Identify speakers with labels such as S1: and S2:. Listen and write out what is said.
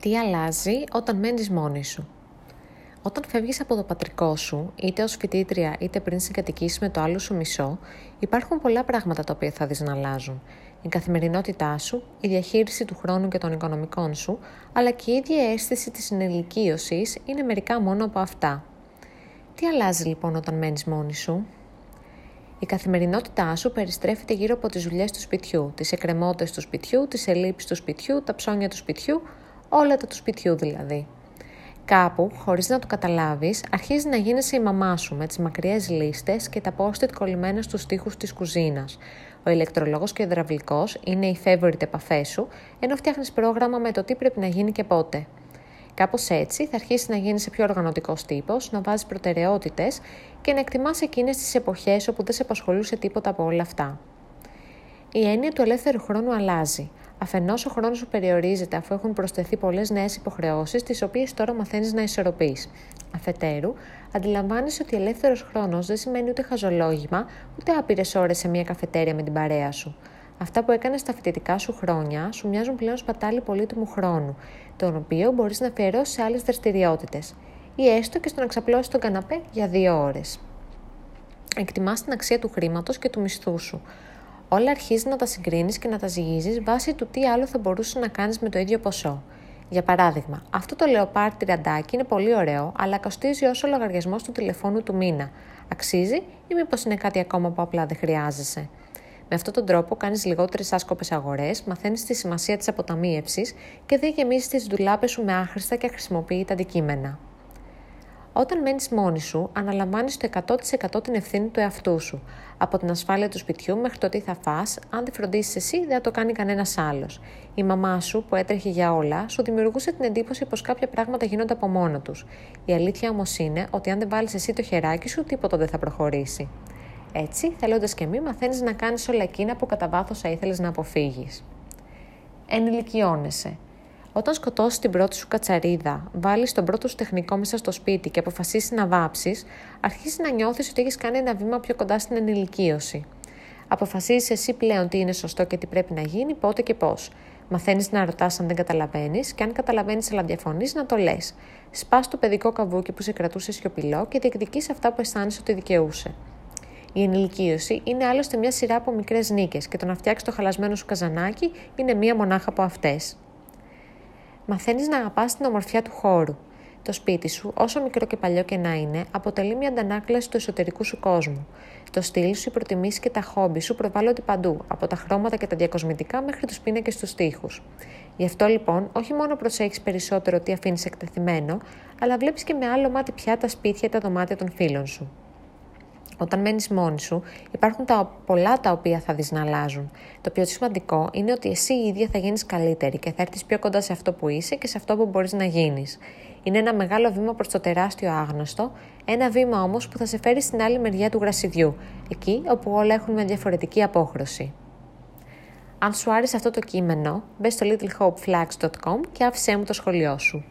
S1: Τι αλλάζει όταν μένεις μόνη σου. Όταν φεύγεις από το πατρικό σου, είτε ως φοιτήτρια είτε πριν συγκατοικήσεις με το άλλο σου μισό, υπάρχουν πολλά πράγματα τα οποία θα δεις να αλλάζουν. Η καθημερινότητά σου, η διαχείριση του χρόνου και των οικονομικών σου, αλλά και η ίδια αίσθηση της συνελικίωσης είναι μερικά μόνο από αυτά. Τι αλλάζει λοιπόν όταν μένεις μόνη σου; Η καθημερινότητά σου περιστρέφεται γύρω από τις δουλειές του σπιτιού, τις εκκρεμότητες του σπιτιού, τις ελλείψεις του σπιτιού, τα ψώνια του σπιτιού, όλα τα του σπιτιού δηλαδή. Κάπου, χωρίς να το καταλάβεις, αρχίζει να γίνεσαι η μαμά σου με τις μακριές λίστες και τα post-it κολλημένα στους τοίχου της κουζίνας. Ο ηλεκτρολόγος και ο υδραυλικός είναι οι favorite επαφές σου, ενώ φτιάχνεις πρόγραμμα με το τι πρέπει να γίνει και πότε. Κάπως έτσι θα αρχίσει να γίνει πιο οργανωτικός τύπος, να βάζεις προτεραιότητες και να εκτιμάς εκείνες τις εποχές όπου δεν σε απασχολούσε τίποτα από όλα αυτά. Η έννοια του ελεύθερου χρόνου αλλάζει. Αφενός, ο χρόνος σου περιορίζεται αφού έχουν προσθεθεί πολλές νέες υποχρεώσεις, τις οποίες τώρα μαθαίνεις να ισορροπείς. Αφετέρου, αντιλαμβάνεσαι ότι ελεύθερος χρόνος δεν σημαίνει ούτε χαζολόγημα, ούτε άπειρες ώρες σε μια καφετέρια με την παρέα σου. Αυτά που έκανες στα φοιτητικά σου χρόνια σου μοιάζουν πλέον σπατάλη πολύτιμου χρόνου, τον οποίο μπορείς να αφιερώσεις σε άλλες δραστηριότητες, ή έστω και στο να ξαπλώσεις τον καναπέ για δύο ώρες. Εκτιμάς την αξία του χρήματος και του μισθού σου όλα αρχίζει να τα συγκρίνεις και να τα ζυγίζεις βάσει του τι άλλο θα μπορούσε να κάνεις με το ίδιο ποσό. Για παράδειγμα, αυτό το λεοπάρ τριαντάκι είναι πολύ ωραίο, αλλά κοστίζει όσο ο λογαριασμός του τηλεφώνου του μήνα. Αξίζει ή μήπως είναι κάτι ακόμα που απλά δεν χρειάζεσαι; Με αυτόν τον τρόπο κάνεις λιγότερες άσκοπες αγορές, μαθαίνεις τη σημασία της αποταμίευσης και δεν γεμίζεις τις ντουλάπες σου με άχρηστα και αχρησιμοποιητά αντικείμενα. Όταν μένεις μόνη σου, αναλαμβάνεις το 100% την ευθύνη του εαυτού σου. Από την ασφάλεια του σπιτιού μέχρι το τι θα φά, αν δεν φροντίσεις εσύ, δεν θα το κάνει κανένας άλλος. Η μαμά σου, που έτρεχε για όλα, σου δημιουργούσε την εντύπωση πως κάποια πράγματα γίνονται από μόνο τους. Η αλήθεια όμως είναι ότι αν δεν βάλεις εσύ το χεράκι σου, τίποτα δεν θα προχωρήσει. Έτσι, θέλοντας και μη, μαθαίνεις να κάνεις όλα εκείνα που κατά βάθος θα ήθελες να αποφύγεις. Ενηλικιώνεσαι. Όταν σκοτώσεις την πρώτη σου κατσαρίδα, βάλεις τον πρώτο σου τεχνικό μέσα στο σπίτι και αποφασίσεις να βάψεις, αρχίζεις να νιώθεις ότι έχεις κάνει ένα βήμα πιο κοντά στην ενηλικίωση. Αποφασίζει εσύ πλέον τι είναι σωστό και τι πρέπει να γίνει, πότε και πώς. Μαθαίνεις να ρωτάς αν δεν καταλαβαίνεις και αν καταλαβαίνεις αλλά διαφωνείς να το λες. Σπάς το παιδικό καβούκι που σε κρατούσε σιωπηλό και διεκδικείς αυτά που αισθάνεσαι ότι δικαιούσε. Η ενηλικίωση είναι άλλωστε μια σειρά από μικρές νίκες και το να φτιάξεις το χαλασμένο σου καζανάκι είναι μία μονάχα από αυτές. Μαθαίνεις να αγαπάς την ομορφιά του χώρου. Το σπίτι σου, όσο μικρό και παλιό και να είναι, αποτελεί μια αντανάκλαση του εσωτερικού σου κόσμου. Το στυλ σου, οι προτιμήσεις και τα χόμπι σου προβάλλονται παντού, από τα χρώματα και τα διακοσμητικά μέχρι τους πίνακες του τοίχου. Γι' αυτό λοιπόν, όχι μόνο προσέχεις περισσότερο τι αφήνεις εκτεθειμένο, αλλά βλέπεις και με άλλο μάτι πια τα σπίτια και τα δωμάτια των φίλων σου. Όταν μένεις μόνη σου, υπάρχουν τα πολλά τα οποία θα δεις να αλλάζουν. Το πιο σημαντικό είναι ότι εσύ η ίδια θα γίνεις καλύτερη και θα έρθεις πιο κοντά σε αυτό που είσαι και σε αυτό που μπορείς να γίνεις. Είναι ένα μεγάλο βήμα προς το τεράστιο άγνωστο, ένα βήμα όμως που θα σε φέρει στην άλλη μεριά του γρασιδιού, εκεί όπου όλα έχουν μια διαφορετική απόχρωση. Αν σου άρεσε αυτό το κείμενο, μπες στο littlehopeflags.com και άφησέ μου το σχολείο σου.